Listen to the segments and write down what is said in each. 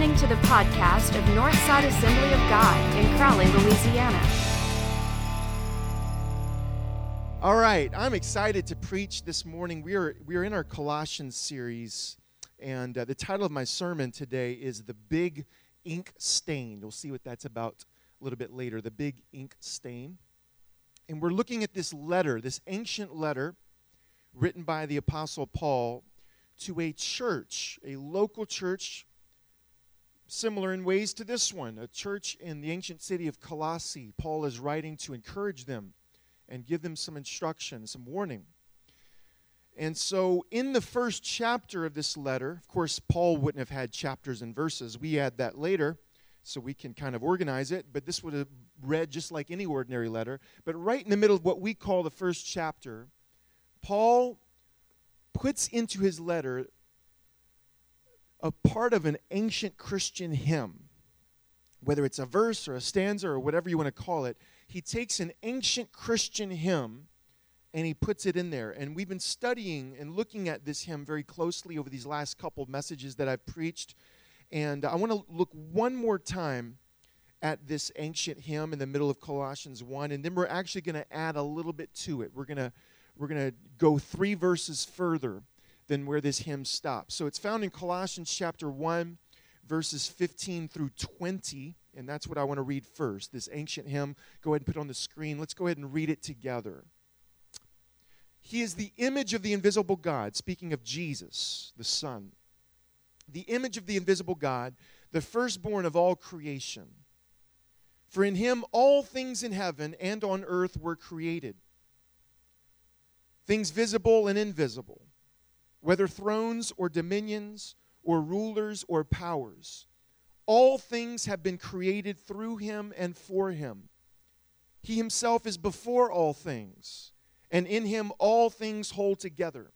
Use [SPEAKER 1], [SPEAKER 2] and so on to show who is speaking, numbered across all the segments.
[SPEAKER 1] listening to the podcast of Northside Assembly of God in Crowley, Louisiana.
[SPEAKER 2] All right, I'm excited to preach this morning. We are we are in our Colossians series, and uh, the title of my sermon today is "The Big Ink Stain." You'll see what that's about a little bit later. The big ink stain, and we're looking at this letter, this ancient letter, written by the Apostle Paul to a church, a local church, similar in ways to this one, a church in the ancient city of Colossae. Paul is writing to encourage them and give them some instruction, some warning. And so, in the first chapter of this letter, of course, Paul wouldn't have had chapters and verses. We add that later, so we can kind of organize it, but this would have read just like any ordinary letter. But right in the middle of what we call the first chapter, Paul puts into his letter a part of an ancient Christian hymn, whether it's a verse or a stanza or whatever you want to call it. He takes an ancient Christian hymn and he puts it in there. And we've been studying and looking at this hymn very closely over these last couple of messages that I've preached. And I want to look one more time at this ancient hymn in the middle of Colossians 1, and then we're actually going to add a little bit to it. We're going to we're going to go three verses further than where this hymn stops. So it's found in Colossians chapter 1, verses 15 through 20, and that's what I want to read first. This ancient hymn, go ahead and put on the screen. Let's go ahead and read it together. He is the image of the invisible God, speaking of Jesus, the Son. The image of the invisible God, the firstborn of all creation. For in him all things in heaven and on earth were created things visible and invisible, whether thrones or dominions or rulers or powers. All things have been created through him and for him. He himself is before all things, and in him all things hold together.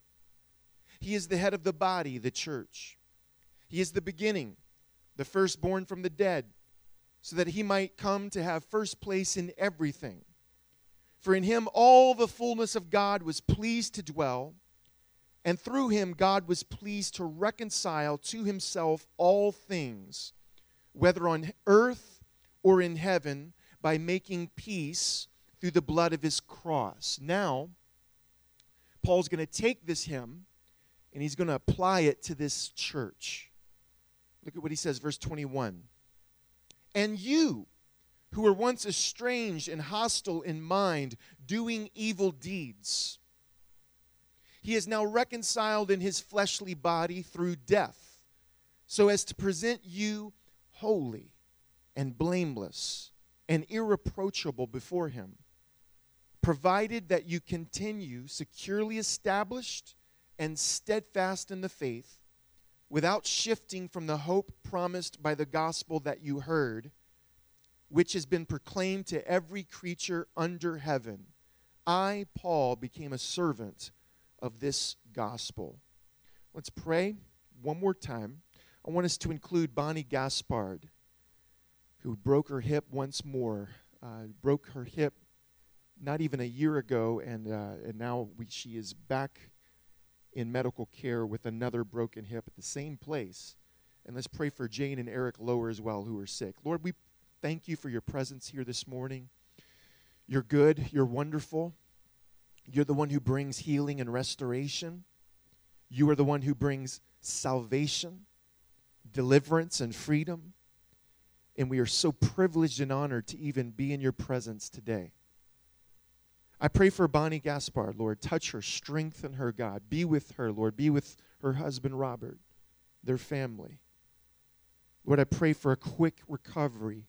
[SPEAKER 2] He is the head of the body, the church. He is the beginning, the firstborn from the dead, so that he might come to have first place in everything. For in him all the fullness of God was pleased to dwell, and through him God was pleased to reconcile to himself all things, whether on earth or in heaven, by making peace through the blood of his cross. Now, Paul's going to take this hymn and he's going to apply it to this church. Look at what he says, verse 21. And you, who were once estranged and hostile in mind, doing evil deeds. He is now reconciled in his fleshly body through death, so as to present you holy and blameless and irreproachable before him, provided that you continue securely established and steadfast in the faith, without shifting from the hope promised by the gospel that you heard which has been proclaimed to every creature under heaven. I, Paul, became a servant of this gospel. Let's pray one more time. I want us to include Bonnie Gaspard, who broke her hip once more. Uh, broke her hip not even a year ago, and, uh, and now we, she is back in medical care with another broken hip at the same place. And let's pray for Jane and Eric Lower as well, who are sick. Lord, we thank you for your presence here this morning. You're good, you're wonderful. You're the one who brings healing and restoration. You are the one who brings salvation, deliverance, and freedom. And we are so privileged and honored to even be in your presence today. I pray for Bonnie Gaspard, Lord. Touch her, strengthen her, God. Be with her, Lord. Be with her husband, Robert, their family. Lord, I pray for a quick recovery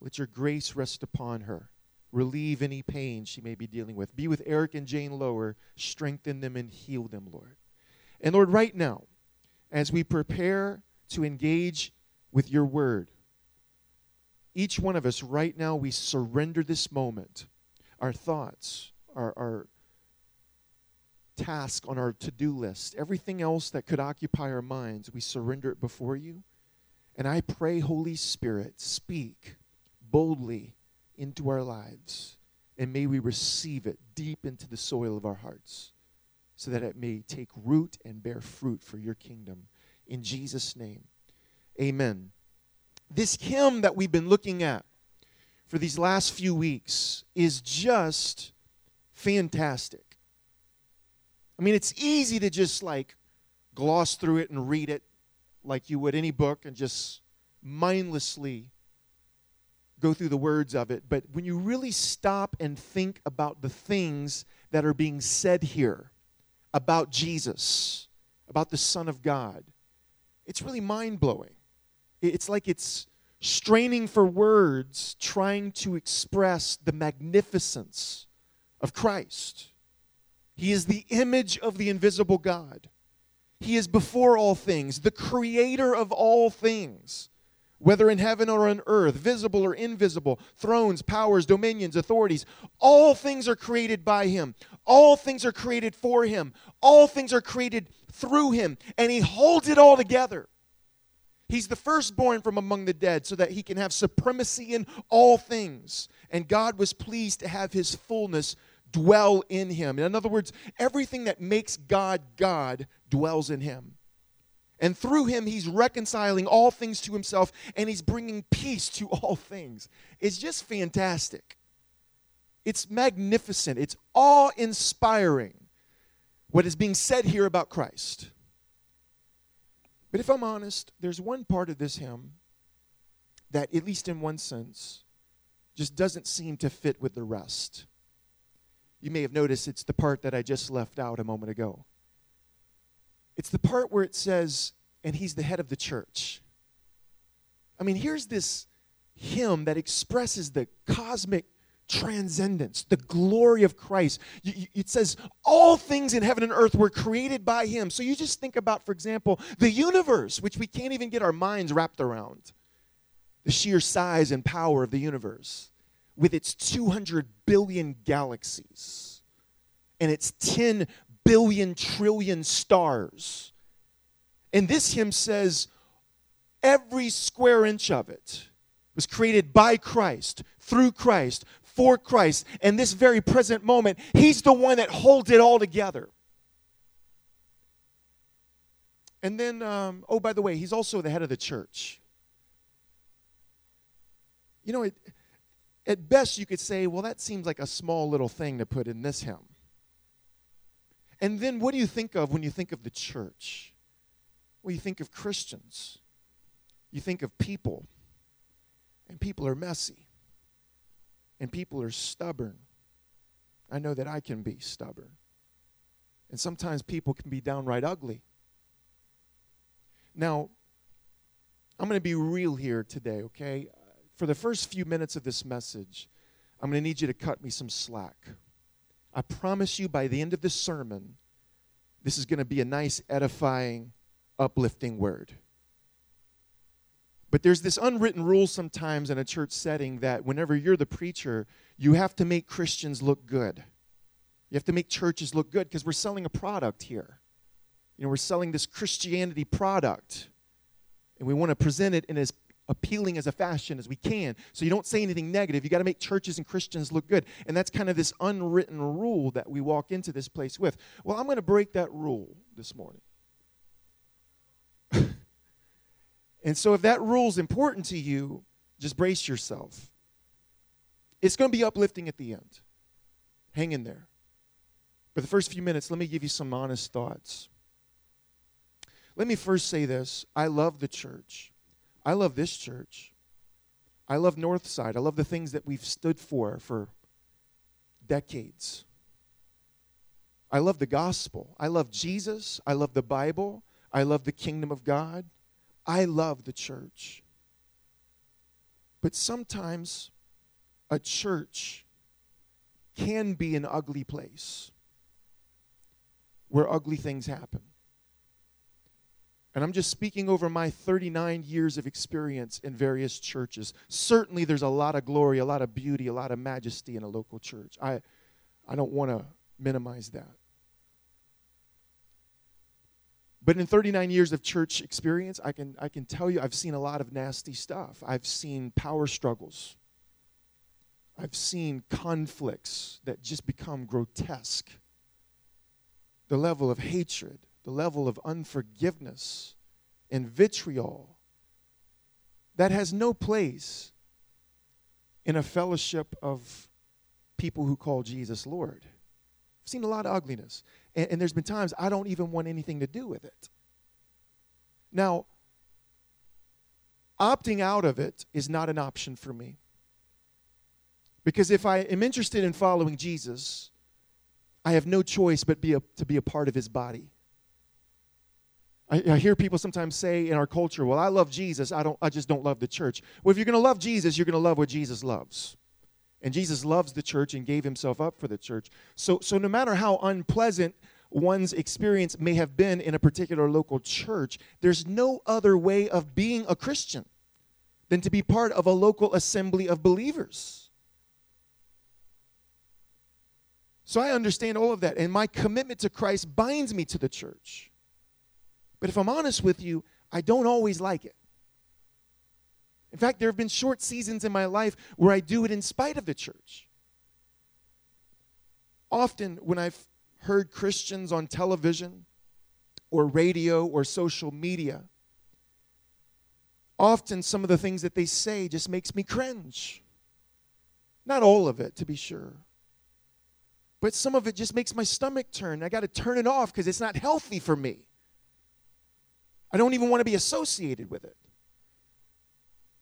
[SPEAKER 2] let your grace rest upon her. Relieve any pain she may be dealing with. Be with Eric and Jane Lower. Strengthen them and heal them, Lord. And Lord, right now, as we prepare to engage with your word, each one of us right now, we surrender this moment, our thoughts, our, our task on our to do list, everything else that could occupy our minds, we surrender it before you. And I pray, Holy Spirit, speak boldly into our lives. And may we receive it deep into the soil of our hearts so that it may take root and bear fruit for your kingdom. In Jesus' name, Amen. This hymn that we've been looking at for these last few weeks is just fantastic. I mean, it's easy to just like gloss through it and read it like you would any book and just mindlessly go through the words of it. But when you really stop and think about the things that are being said here about Jesus, about the Son of God, it's really mind blowing. It's like it's straining for words, trying to express the magnificence of Christ. He is the image of the invisible God. He is before all things, the creator of all things, whether in heaven or on earth, visible or invisible, thrones, powers, dominions, authorities. All things are created by him. All things are created for him. All things are created through him. And he holds it all together. He's the firstborn from among the dead so that he can have supremacy in all things. And God was pleased to have his fullness dwell in him. In other words, everything that makes God God dwells in him. And through him, he's reconciling all things to himself and he's bringing peace to all things. It's just fantastic. It's magnificent. It's awe inspiring what is being said here about Christ. But if I'm honest, there's one part of this hymn that, at least in one sense, just doesn't seem to fit with the rest. You may have noticed it's the part that I just left out a moment ago. It's the part where it says, and he's the head of the church. I mean, here's this hymn that expresses the cosmic transcendence, the glory of Christ. It says, all things in heaven and earth were created by him. So you just think about, for example, the universe, which we can't even get our minds wrapped around. The sheer size and power of the universe with its 200 billion galaxies and its 10 billion trillion stars. And this hymn says, every square inch of it was created by Christ, through Christ, for Christ. And this very present moment, He's the one that holds it all together. And then, um, oh, by the way, He's also the head of the church. You know, it, at best you could say, well, that seems like a small little thing to put in this hymn. And then what do you think of when you think of the church? Well, you think of Christians, you think of people, and people are messy and people are stubborn. I know that I can be stubborn. And sometimes people can be downright ugly. Now, I'm going to be real here today, okay? For the first few minutes of this message, I'm going to need you to cut me some slack. I promise you by the end of this sermon, this is going to be a nice, edifying, uplifting word. But there's this unwritten rule sometimes in a church setting that whenever you're the preacher, you have to make Christians look good. You have to make churches look good because we're selling a product here. You know, we're selling this Christianity product. And we want to present it in as appealing as a fashion as we can. So you don't say anything negative. You got to make churches and Christians look good. And that's kind of this unwritten rule that we walk into this place with. Well, I'm going to break that rule this morning. And so, if that rule is important to you, just brace yourself. It's going to be uplifting at the end. Hang in there. For the first few minutes, let me give you some honest thoughts. Let me first say this I love the church. I love this church. I love Northside. I love the things that we've stood for for decades. I love the gospel. I love Jesus. I love the Bible. I love the kingdom of God. I love the church. But sometimes a church can be an ugly place where ugly things happen. And I'm just speaking over my 39 years of experience in various churches. Certainly, there's a lot of glory, a lot of beauty, a lot of majesty in a local church. I, I don't want to minimize that. But in 39 years of church experience, I can, I can tell you I've seen a lot of nasty stuff. I've seen power struggles. I've seen conflicts that just become grotesque. The level of hatred, the level of unforgiveness and vitriol that has no place in a fellowship of people who call Jesus Lord. I've seen a lot of ugliness. And, and there's been times I don't even want anything to do with it. Now, opting out of it is not an option for me. Because if I am interested in following Jesus, I have no choice but be a, to be a part of his body. I, I, hear people sometimes say in our culture, well, I love Jesus, I, don't, I just don't love the church. Well, if you're going to love Jesus, you're going to love what Jesus loves. And Jesus loves the church and gave himself up for the church. So, so no matter how unpleasant one's experience may have been in a particular local church, there's no other way of being a Christian than to be part of a local assembly of believers. So I understand all of that, and my commitment to Christ binds me to the church. But if I'm honest with you, I don't always like it. In fact, there have been short seasons in my life where I do it in spite of the church. Often, when I've heard Christians on television or radio or social media, often some of the things that they say just makes me cringe. Not all of it, to be sure. But some of it just makes my stomach turn. I got to turn it off because it's not healthy for me. I don't even want to be associated with it.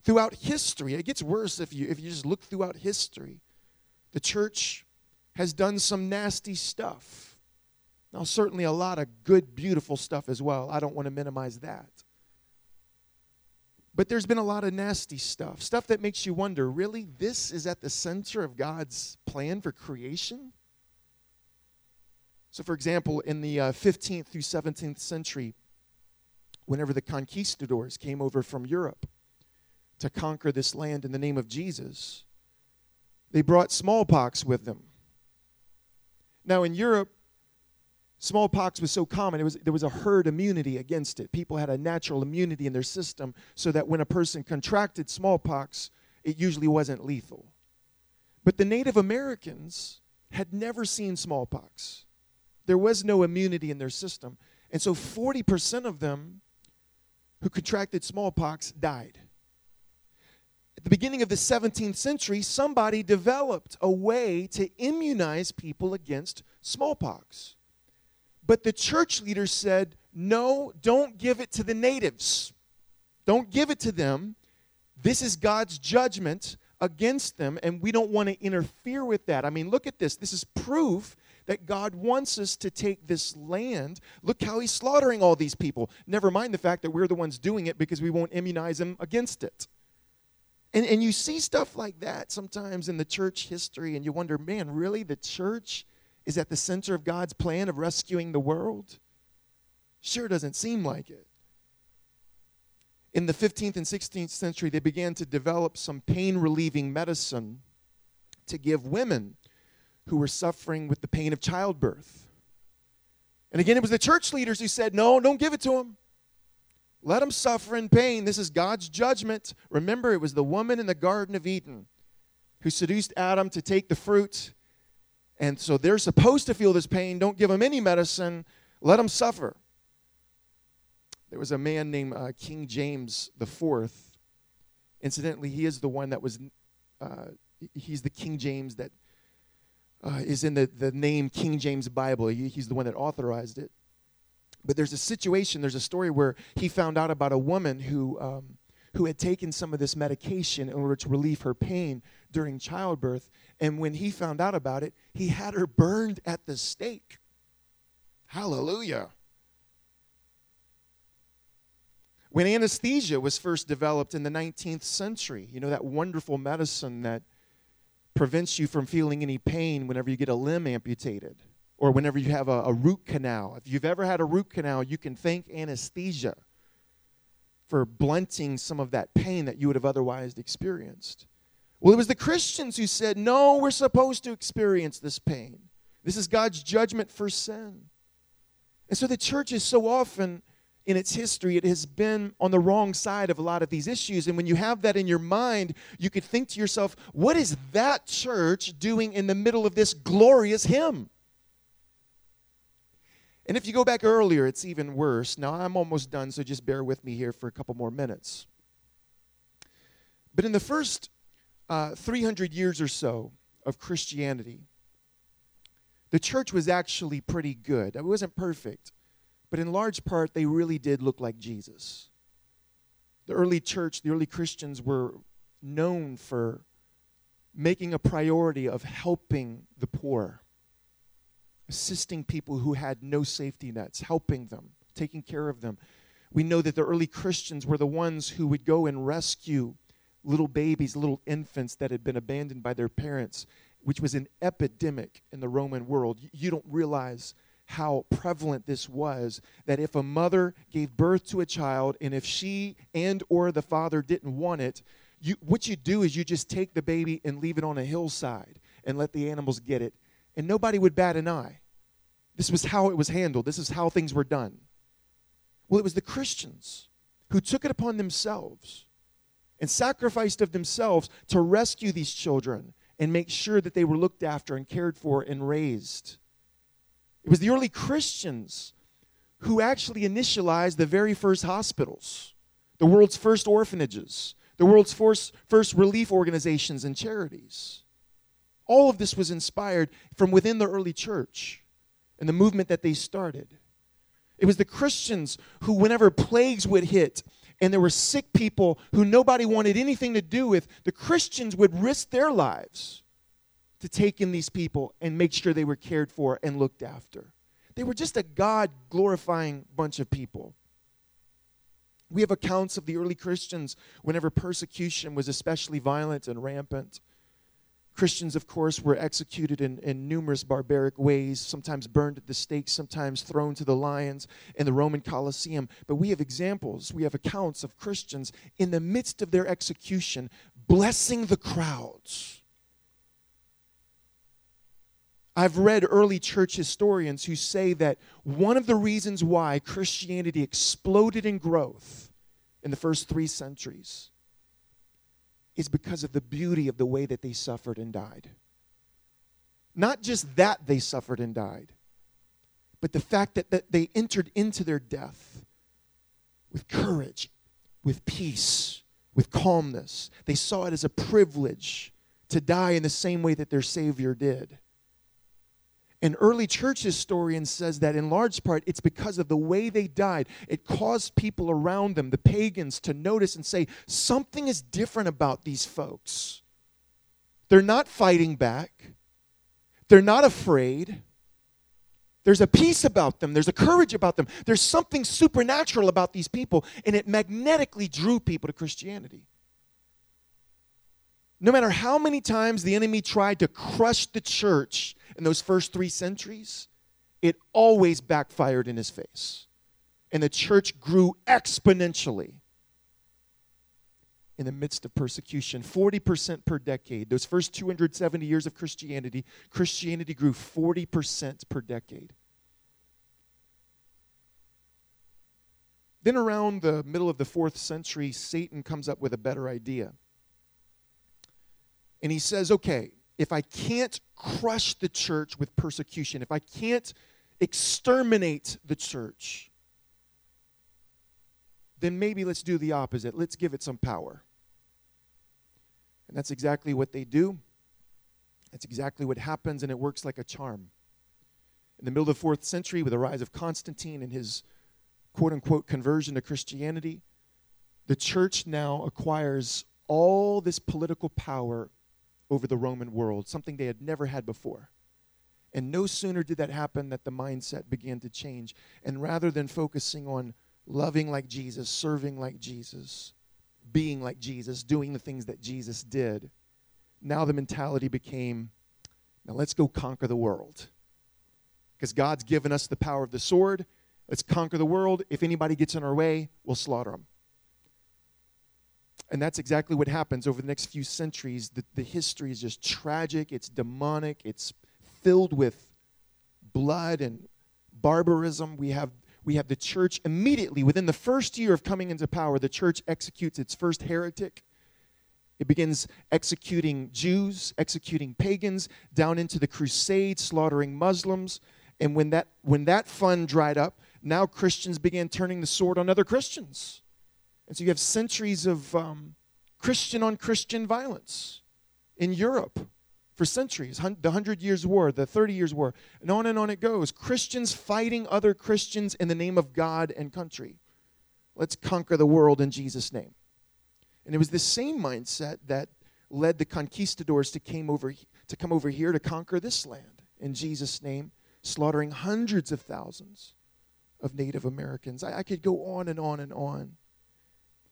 [SPEAKER 2] Throughout history, it gets worse if you if you just look throughout history. The church has done some nasty stuff. Now, certainly a lot of good, beautiful stuff as well. I don't want to minimize that. But there's been a lot of nasty stuff, stuff that makes you wonder really, this is at the center of God's plan for creation? So, for example, in the uh, 15th through 17th century, whenever the conquistadors came over from Europe to conquer this land in the name of Jesus, they brought smallpox with them. Now, in Europe, smallpox was so common, it was, there was a herd immunity against it. People had a natural immunity in their system so that when a person contracted smallpox, it usually wasn't lethal. But the Native Americans had never seen smallpox. There was no immunity in their system. And so 40% of them who contracted smallpox died. At the beginning of the 17th century, somebody developed a way to immunize people against smallpox. But the church leaders said, no, don't give it to the natives. Don't give it to them. This is God's judgment against them, and we don't want to interfere with that. I mean, look at this. This is proof that God wants us to take this land. Look how he's slaughtering all these people. Never mind the fact that we're the ones doing it because we won't immunize them against it. And, and you see stuff like that sometimes in the church history, and you wonder, man, really? The church is at the center of God's plan of rescuing the world? Sure doesn't seem like it. In the 15th and 16th century, they began to develop some pain relieving medicine to give women who were suffering with the pain of childbirth. And again, it was the church leaders who said, No, don't give it to them. Let them suffer in pain. This is God's judgment. Remember, it was the woman in the Garden of Eden who seduced Adam to take the fruit. And so they're supposed to feel this pain. Don't give them any medicine. Let them suffer. There was a man named uh, King James IV. Incidentally, he is the one that was, uh, he's the King James that uh, is in the, the name King James Bible. He, he's the one that authorized it. But there's a situation, there's a story where he found out about a woman who, um, who had taken some of this medication in order to relieve her pain during childbirth. And when he found out about it, he had her burned at the stake. Hallelujah. When anesthesia was first developed in the 19th century, you know, that wonderful medicine that prevents you from feeling any pain whenever you get a limb amputated or whenever you have a, a, root canal. If you've ever had a root canal, you can thank anesthesia for blunting some of that pain that you would have otherwise experienced. Well, it was the Christians who said, No, we're supposed to experience this pain. This is God's judgment for sin. And so the church is so often in its history, it has been on the wrong side of a lot of these issues. And when you have that in your mind, you could think to yourself, what is that church doing in the middle of this glorious hymn? And if you go back earlier, it's even worse. Now, I'm almost done, so just bear with me here for a couple more minutes. But in the first uh, 300 years or so of Christianity, the church was actually pretty good. It wasn't perfect, but in large part, they really did look like Jesus. The early church, the early Christians were known for making a priority of helping the poor, assisting people who had no safety nets, helping them, taking care of them. We know that the early Christians were the ones who would go and rescue little babies, little infants that had been abandoned by their parents, which was an epidemic in the Roman world. You don't realize how prevalent this was that if a mother gave birth to a child and if she and or the father didn't want it you, what you do is you just take the baby and leave it on a hillside and let the animals get it and nobody would bat an eye. This was how it was handled. This is how things were done. Well it was the christians who took it upon themselves and sacrificed of themselves to rescue these children and make sure that they were looked after and cared for and raised. It was the early Christians who actually initialized the very first hospitals, the world's first orphanages, the world's first, first relief organizations and charities. All of this was inspired from within the early church and the movement that they started. It was the Christians who, whenever plagues would hit and there were sick people who nobody wanted anything to do with, the Christians would risk their lives to take in these people and make sure they were cared for and looked after. They were just a God glorifying bunch of people. We have accounts of the early Christians whenever persecution was especially violent and rampant. Christians, of course, were executed in, in numerous barbaric ways, sometimes burned at the stake, sometimes thrown to the lions in the Roman Colosseum. But we have examples, we have accounts of Christians in the midst of their execution blessing the crowds. I've read early church historians who say that one of the reasons why Christianity exploded in growth in the first three centuries is because of the beauty of the way that they suffered and died. Not just that they suffered and died, but the fact that, that they entered into their death with courage, with peace, with calmness. They saw it as a privilege to die in the same way that their Savior did. An early church historian says that in large part it's because of the way they died. It caused people around them, the pagans, to notice and say, something is different about these folks. They're not fighting back, they're not afraid. There's a peace about them. There's a courage about them. There's something supernatural about these people, and it magnetically drew people to Christianity. No matter how many times the enemy tried to crush the church in those first three centuries, it always backfired in his face. And the church grew exponentially in the midst of persecution 40% per decade. Those first 270 years of Christianity, Christianity grew 40% per decade. Then, around the middle of the fourth century, Satan comes up with a better idea. And he says, okay, if I can't crush the church with persecution, if I can't exterminate the church, then maybe let's do the opposite. Let's give it some power. And that's exactly what they do. That's exactly what happens, and it works like a charm. In the middle of the fourth century, with the rise of Constantine and his quote unquote conversion to Christianity, the church now acquires all this political power over the Roman world, something they had never had before. And no sooner did that happen that the mindset began to change. And rather than focusing on loving like Jesus, serving like Jesus, being like Jesus, doing the things that Jesus did, now the mentality became now let's go conquer the world. Because God's given us the power of the sword. Let's conquer the world. If anybody gets in our way, we'll slaughter them. And that's exactly what happens over the next few centuries. The, the history is just tragic, it's demonic, it's filled with blood and barbarism. We have, we have the church immediately, within the first year of coming into power, the church executes its first heretic. It begins executing Jews, executing pagans, down into the Crusades, slaughtering Muslims. And when that, when that fun dried up, now Christians began turning the sword on other Christians. And so you have centuries of um, Christian on Christian violence in Europe for centuries the Hundred Years' War, the Thirty Years' War, and on and on it goes. Christians fighting other Christians in the name of God and country. Let's conquer the world in Jesus' name. And it was the same mindset that led the conquistadors to, came over, to come over here to conquer this land in Jesus' name, slaughtering hundreds of thousands of Native Americans. I, I could go on and on and on.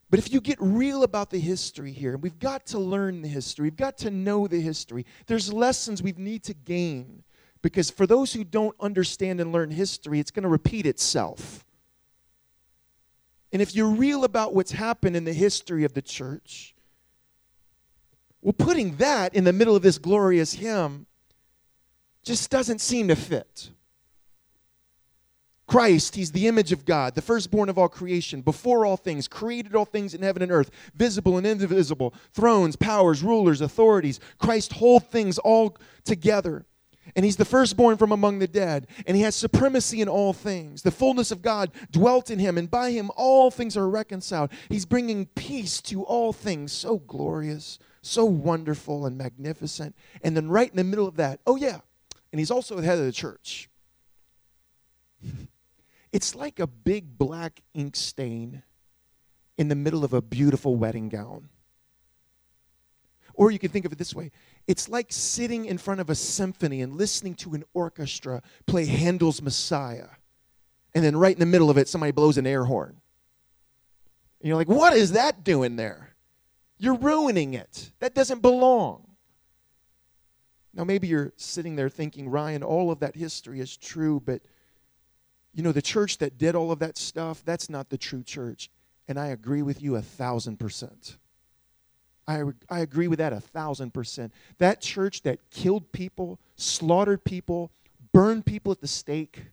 [SPEAKER 2] But if you get real about the history here, and we've got to learn the history, we've got to know the history, there's lessons we need to gain. Because for those who don't understand and learn history, it's going to repeat itself. And if you're real about what's happened in the history of the church, well, putting that in the middle of this glorious hymn just doesn't seem to fit. Christ, he's the image of God, the firstborn of all creation, before all things, created all things in heaven and earth, visible and invisible, thrones, powers, rulers, authorities. Christ holds things all together. And he's the firstborn from among the dead, and he has supremacy in all things. The fullness of God dwelt in him, and by him all things are reconciled. He's bringing peace to all things. So glorious, so wonderful, and magnificent. And then, right in the middle of that, oh, yeah, and he's also the head of the church. It's like a big black ink stain in the middle of a beautiful wedding gown. Or you can think of it this way it's like sitting in front of a symphony and listening to an orchestra play Handel's Messiah. And then right in the middle of it, somebody blows an air horn. And you're like, what is that doing there? You're ruining it. That doesn't belong. Now, maybe you're sitting there thinking, Ryan, all of that history is true, but you know, the church that did all of that stuff, that's not the true church. And I agree with you a thousand percent. I, I agree with that a thousand percent. That church that killed people, slaughtered people, burned people at the stake,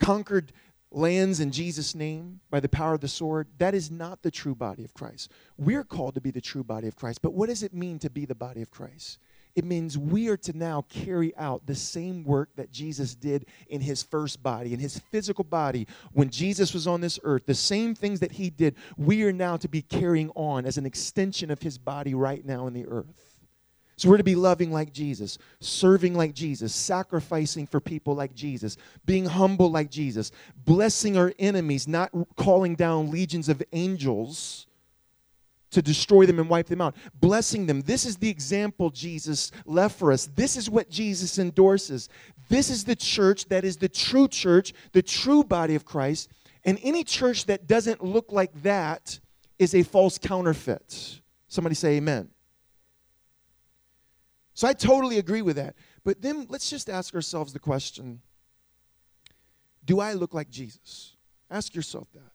[SPEAKER 2] conquered lands in Jesus' name by the power of the sword, that is not the true body of Christ. We're called to be the true body of Christ. But what does it mean to be the body of Christ? It means we are to now carry out the same work that Jesus did in his first body, in his physical body, when Jesus was on this earth. The same things that he did, we are now to be carrying on as an extension of his body right now in the earth. So we're to be loving like Jesus, serving like Jesus, sacrificing for people like Jesus, being humble like Jesus, blessing our enemies, not calling down legions of angels to destroy them and wipe them out, blessing them. This is the example Jesus left for us. This is what Jesus endorses. This is the church that is the true church, the true body of Christ. And any church that doesn't look like that is a false counterfeit. Somebody say amen. So I totally agree with that. But then let's just ask ourselves the question Do I look like Jesus? Ask yourself that.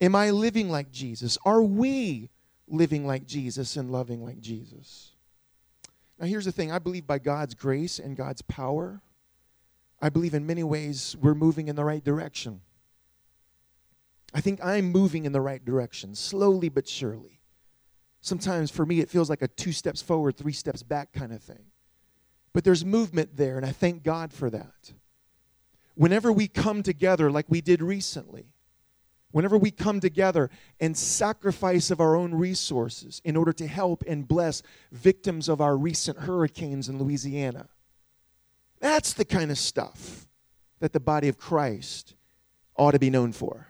[SPEAKER 2] Am I living like Jesus? Are we living like Jesus and loving like Jesus? Now, here's the thing I believe by God's grace and God's power, I believe in many ways we're moving in the right direction. I think I'm moving in the right direction, slowly but surely. Sometimes for me, it feels like a two steps forward, three steps back kind of thing. But there's movement there, and I thank God for that. Whenever we come together, like we did recently, Whenever we come together and sacrifice of our own resources in order to help and bless victims of our recent hurricanes in Louisiana, that's the kind of stuff that the body of Christ ought to be known for.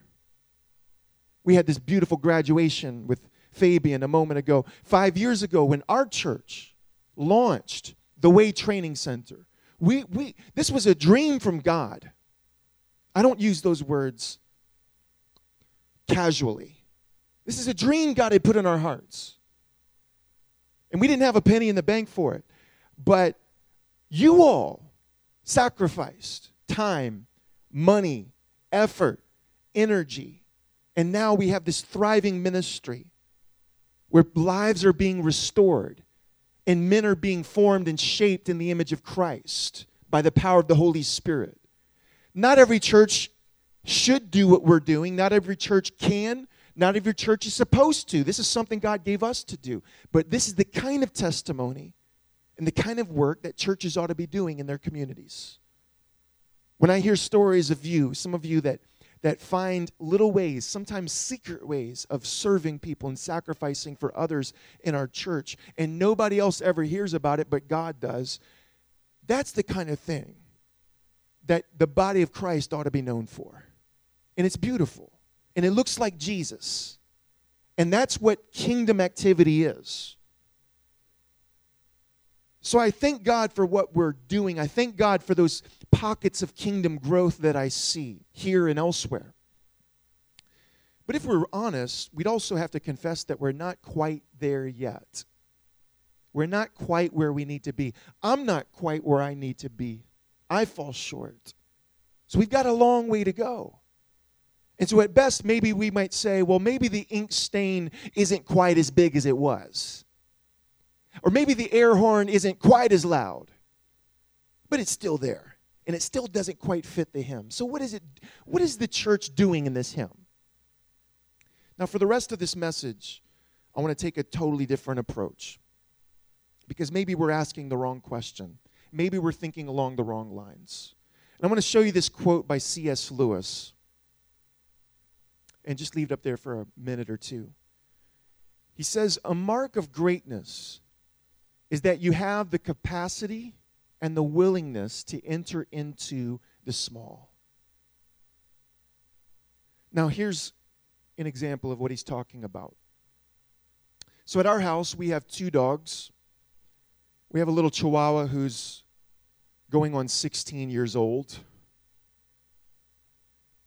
[SPEAKER 2] We had this beautiful graduation with Fabian a moment ago. Five years ago, when our church launched the Way Training Center, we, we, this was a dream from God. I don't use those words casually. This is a dream God had put in our hearts. And we didn't have a penny in the bank for it. But you all sacrificed time, money, effort, energy. And now we have this thriving ministry where lives are being restored and men are being formed and shaped in the image of Christ by the power of the Holy Spirit. Not every church should do what we're doing. Not every church can. Not every church is supposed to. This is something God gave us to do. But this is the kind of testimony and the kind of work that churches ought to be doing in their communities. When I hear stories of you, some of you that, that find little ways, sometimes secret ways, of serving people and sacrificing for others in our church, and nobody else ever hears about it, but God does. That's the kind of thing that the body of Christ ought to be known for. And it's beautiful. And it looks like Jesus. And that's what kingdom activity is. So I thank God for what we're doing. I thank God for those pockets of kingdom growth that I see here and elsewhere. But if we're honest, we'd also have to confess that we're not quite there yet. We're not quite where we need to be. I'm not quite where I need to be. I fall short. So we've got a long way to go. And so, at best, maybe we might say, well, maybe the ink stain isn't quite as big as it was. Or maybe the air horn isn't quite as loud, but it's still there. And it still doesn't quite fit the hymn. So, what is it? What is the church doing in this hymn? Now, for the rest of this message, I want to take a totally different approach. Because maybe we're asking the wrong question. Maybe we're thinking along the wrong lines. And I want to show you this quote by C.S. Lewis and just leave it up there for a minute or two. He says, A mark of greatness is that you have the capacity and the willingness to enter into the small. Now, here's an example of what he's talking about. So, at our house, we have two dogs. We have a little chihuahua who's going on 16 years old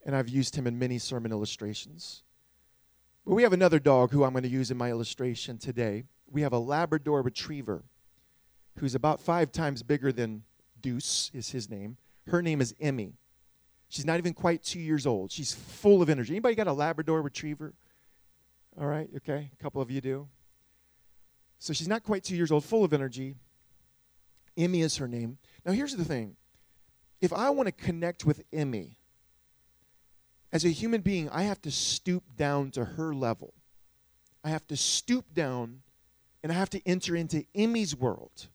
[SPEAKER 2] and I've used him in many sermon illustrations. But we have another dog who I'm going to use in my illustration today. We have a Labrador Retriever who's about five times bigger than Deuce, is his name. Her name is Emmy. She's not even quite two years old. She's full of energy. Anybody got a Labrador Retriever? All right, okay, a couple of you do. So she's not quite two years old, full of energy. Emmy is her name. Now, here's the thing if I want to connect with Emmy, as a human being, I have to stoop down to her level. I have to stoop down and I have to enter into Emmy's world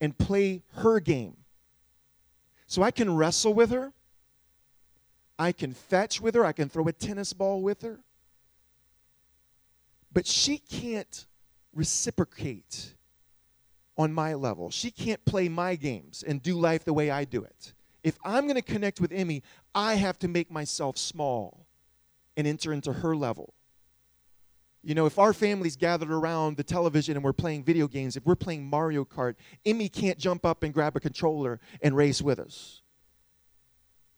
[SPEAKER 2] and play her game. So I can wrestle with her. I can fetch with her. I can throw a tennis ball with her. But she can't reciprocate on my level. She can't play my games and do life the way I do it. If I'm going to connect with Emmy, I have to make myself small and enter into her level. You know, if our family's gathered around the television and we're playing video games, if we're playing Mario Kart, Emmy can't jump up and grab a controller and race with us.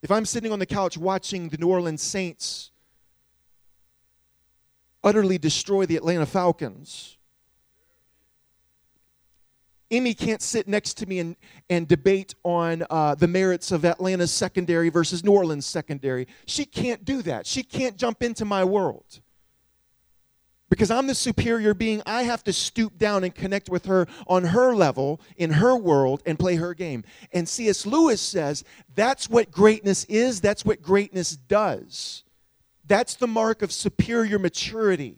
[SPEAKER 2] If I'm sitting on the couch watching the New Orleans Saints utterly destroy the Atlanta Falcons, Emmy can't sit next to me and, and debate on uh, the merits of Atlanta's secondary versus New Orleans secondary. She can't do that. She can't jump into my world. Because I'm the superior being, I have to stoop down and connect with her on her level, in her world, and play her game. And C.S. Lewis says that's what greatness is, that's what greatness does. That's the mark of superior maturity.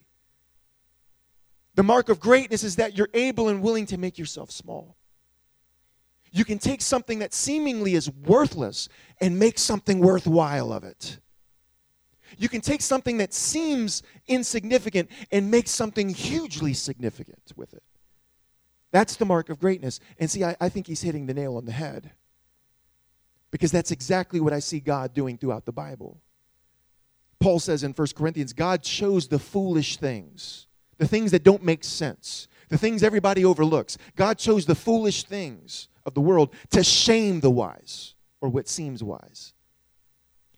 [SPEAKER 2] The mark of greatness is that you're able and willing to make yourself small. You can take something that seemingly is worthless and make something worthwhile of it. You can take something that seems insignificant and make something hugely significant with it. That's the mark of greatness. And see, I, I think he's hitting the nail on the head. Because that's exactly what I see God doing throughout the Bible. Paul says in 1 Corinthians, God chose the foolish things the things that don't make sense, the things everybody overlooks. God chose the foolish things of the world to shame the wise, or what seems wise.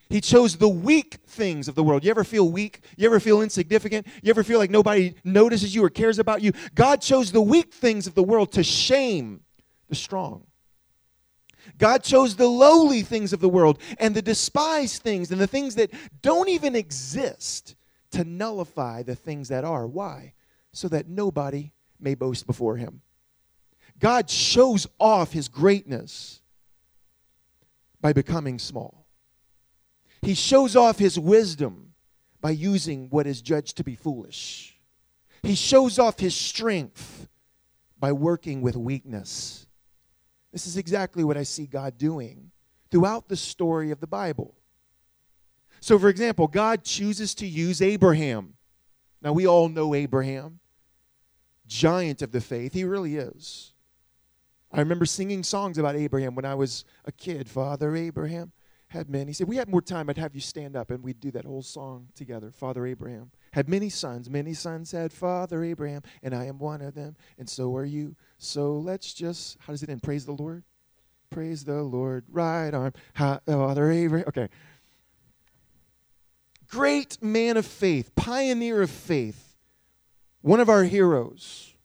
[SPEAKER 2] He chose the weak things of the world. You ever feel weak? You ever feel insignificant? You ever feel like nobody notices you or cares about you? God chose the weak things of the world to shame the strong. God chose the lowly things of the world and the despised things and the things that don't even exist to nullify the things that are. Why? So that nobody may boast before him. God shows off his greatness by becoming small. He shows off his wisdom by using what is judged to be foolish. He shows off his strength by working with weakness. This is exactly what I see God doing throughout the story of the Bible. So, for example, God chooses to use Abraham. Now, we all know Abraham, giant of the faith. He really is. I remember singing songs about Abraham when I was a kid. Father Abraham had many. He said, We had more time, I'd have you stand up and we'd do that whole song together. Father Abraham had many sons. Many sons had Father Abraham, and I am one of them, and so are you. So let's just, how does it end? Praise the Lord? Praise the Lord. Right arm. Father Abraham. Okay. Great man of faith, pioneer of faith, one of our heroes.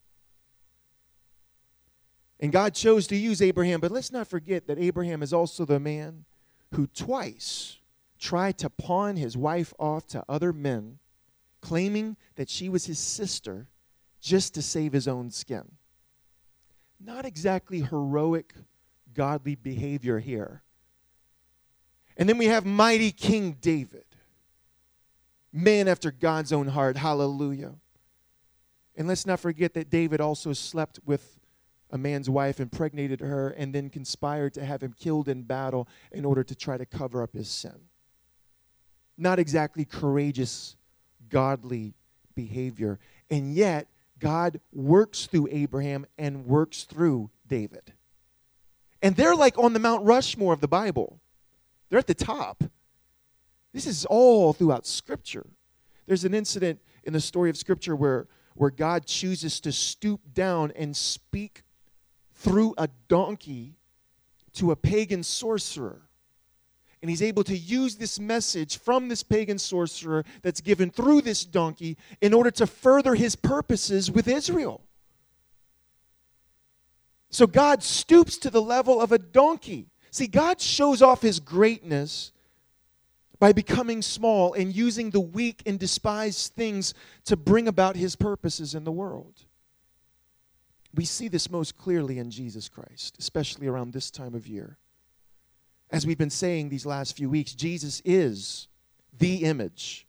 [SPEAKER 2] And God chose to use Abraham, but let's not forget that Abraham is also the man who twice tried to pawn his wife off to other men, claiming that she was his sister just to save his own skin. Not exactly heroic, godly behavior here. And then we have mighty King David, man after God's own heart. Hallelujah. And let's not forget that David also slept with a man's wife, impregnated her, and then conspired to have him killed in battle in order to try to cover up his sin. Not exactly courageous, godly behavior. And yet, God works through Abraham and works through David. And they're like on the Mount Rushmore of the Bible, they're at the top. This is all throughout Scripture. There's an incident in the story of Scripture where, where God chooses to stoop down and speak through a donkey to a pagan sorcerer. And he's able to use this message from this pagan sorcerer that's given through this donkey in order to further his purposes with Israel. So God stoops to the level of a donkey. See, God shows off his greatness by becoming small and using the weak and despised things to bring about his purposes in the world. We see this most clearly in Jesus Christ, especially around this time of year. As we've been saying these last few weeks, Jesus is the image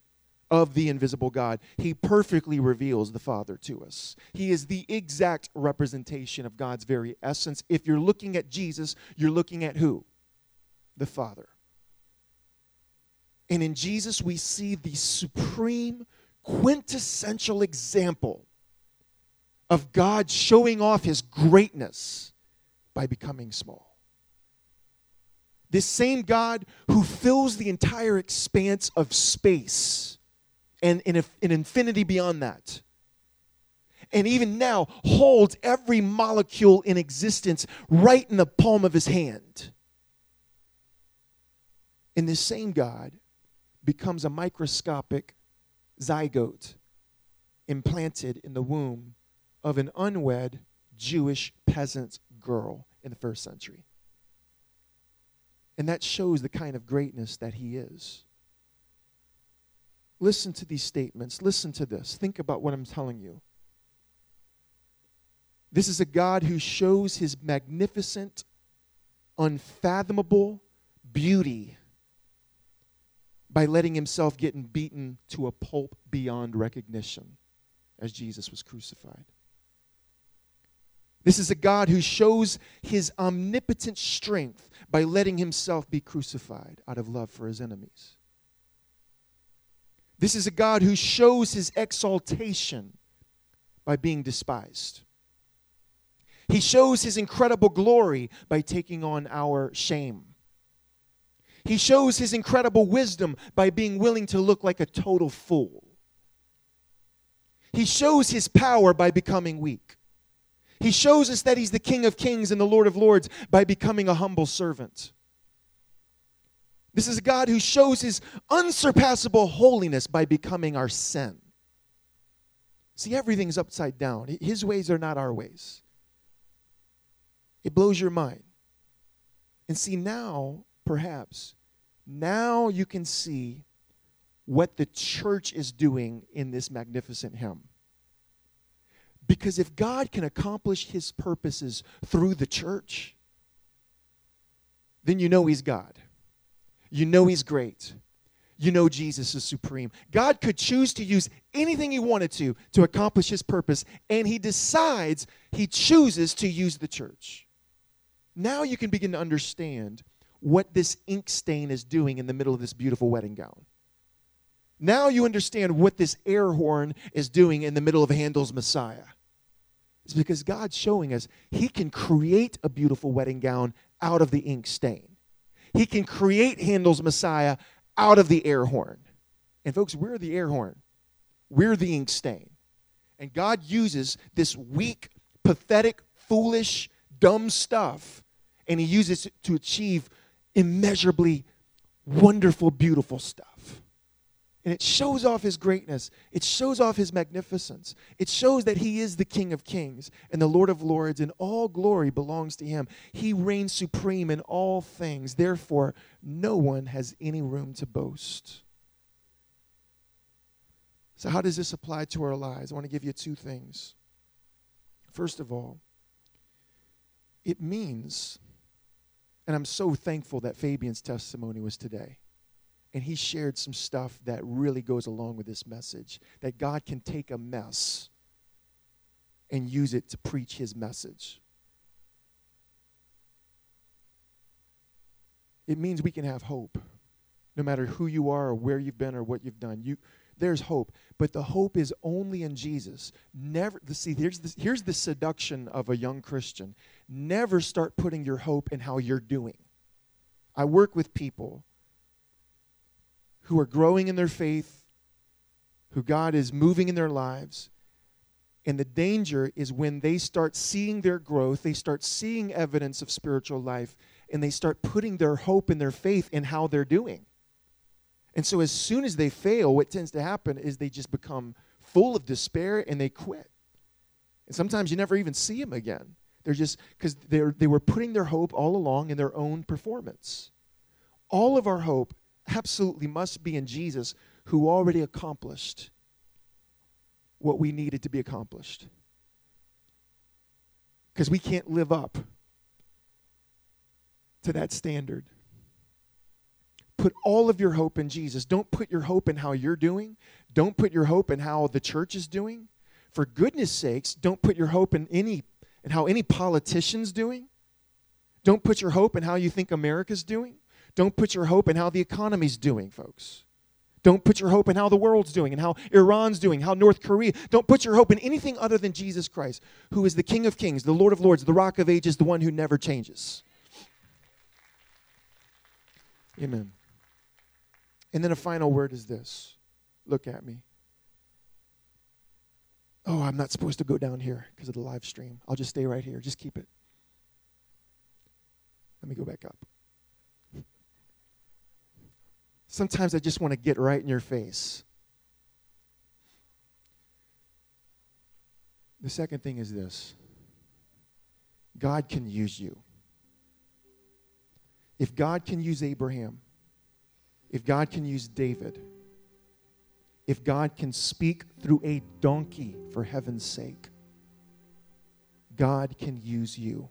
[SPEAKER 2] of the invisible God. He perfectly reveals the Father to us. He is the exact representation of God's very essence. If you're looking at Jesus, you're looking at who? The Father. And in Jesus, we see the supreme, quintessential example of God showing off his greatness by becoming small. This same God who fills the entire expanse of space and in, in infinity beyond that. And even now holds every molecule in existence right in the palm of his hand. And this same God becomes a microscopic zygote implanted in the womb of an unwed Jewish peasant girl in the first century. And that shows the kind of greatness that he is. Listen to these statements. Listen to this. Think about what I'm telling you. This is a God who shows his magnificent, unfathomable beauty by letting himself get beaten to a pulp beyond recognition as Jesus was crucified. This is a God who shows his omnipotent strength by letting himself be crucified out of love for his enemies. This is a God who shows his exaltation by being despised. He shows his incredible glory by taking on our shame. He shows his incredible wisdom by being willing to look like a total fool. He shows his power by becoming weak. He shows us that he's the King of Kings and the Lord of Lords by becoming a humble servant. This is a God who shows his unsurpassable holiness by becoming our sin. See, everything's upside down. His ways are not our ways. It blows your mind. And see, now, perhaps, now you can see what the church is doing in this magnificent hymn. Because if God can accomplish his purposes through the church, then you know he's God. You know he's great. You know Jesus is supreme. God could choose to use anything he wanted to to accomplish his purpose, and he decides he chooses to use the church. Now you can begin to understand what this ink stain is doing in the middle of this beautiful wedding gown. Now you understand what this air horn is doing in the middle of Handel's Messiah. It's because God's showing us He can create a beautiful wedding gown out of the ink stain. He can create Handel's Messiah out of the air horn. And folks, we're the air horn. We're the ink stain. And God uses this weak, pathetic, foolish, dumb stuff, and He uses it to achieve immeasurably wonderful, beautiful stuff. And it shows off his greatness. It shows off his magnificence. It shows that he is the King of kings and the Lord of lords, and all glory belongs to him. He reigns supreme in all things. Therefore, no one has any room to boast. So, how does this apply to our lives? I want to give you two things. First of all, it means, and I'm so thankful that Fabian's testimony was today and he shared some stuff that really goes along with this message that God can take a mess and use it to preach his message. It means we can have hope no matter who you are or where you've been or what you've done. You there's hope, but the hope is only in Jesus. Never see here's the, here's the seduction of a young Christian. Never start putting your hope in how you're doing. I work with people who are growing in their faith, who God is moving in their lives. And the danger is when they start seeing their growth, they start seeing evidence of spiritual life, and they start putting their hope and their faith in how they're doing. And so, as soon as they fail, what tends to happen is they just become full of despair and they quit. And sometimes you never even see them again. They're just because they were putting their hope all along in their own performance. All of our hope absolutely must be in Jesus who already accomplished what we needed to be accomplished. Because we can't live up to that standard. Put all of your hope in Jesus. Don't put your hope in how you're doing. Don't put your hope in how the church is doing. For goodness sakes, don't put your hope in any in how any politician's doing. Don't put your hope in how you think America's doing. Don't put your hope in how the economy's doing, folks. Don't put your hope in how the world's doing and how Iran's doing, how North Korea. Don't put your hope in anything other than Jesus Christ, who is the King of Kings, the Lord of Lords, the Rock of Ages, the one who never changes. Amen. And then a final word is this look at me. Oh, I'm not supposed to go down here because of the live stream. I'll just stay right here. Just keep it. Let me go back up. Sometimes I just want to get right in your face. The second thing is this God can use you. If God can use Abraham, if God can use David, if God can speak through a donkey for heaven's sake, God can use you.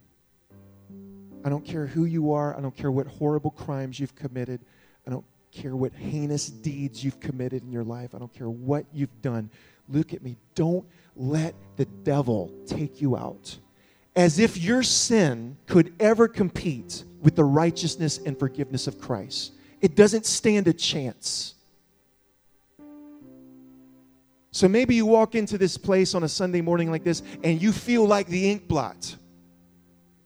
[SPEAKER 2] I don't care who you are, I don't care what horrible crimes you've committed, I don't care what heinous deeds you've committed in your life. I don't care what you've done. Look at me. Don't let the devil take you out. As if your sin could ever compete with the righteousness and forgiveness of Christ. It doesn't stand a chance. So maybe you walk into this place on a Sunday morning like this and you feel like the ink blot.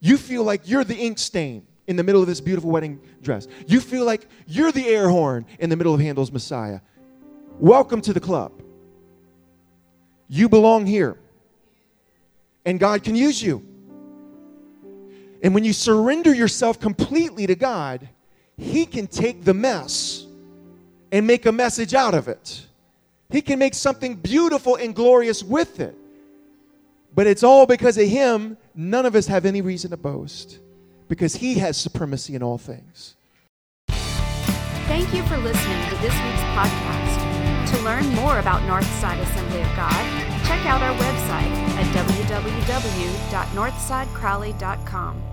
[SPEAKER 2] You feel like you're the ink stain in the middle of this beautiful wedding dress. You feel like you're the air horn in the middle of Handel's Messiah. Welcome to the club. You belong here. And God can use you. And when you surrender yourself completely to God, He can take the mess and make a message out of it. He can make something beautiful and glorious with it. But it's all because of Him. None of us have any reason to boast because he has supremacy in all things.
[SPEAKER 1] Thank you for listening to this week's podcast. To learn more about Northside Assembly of God, check out our website at www.northsidecrowley.com.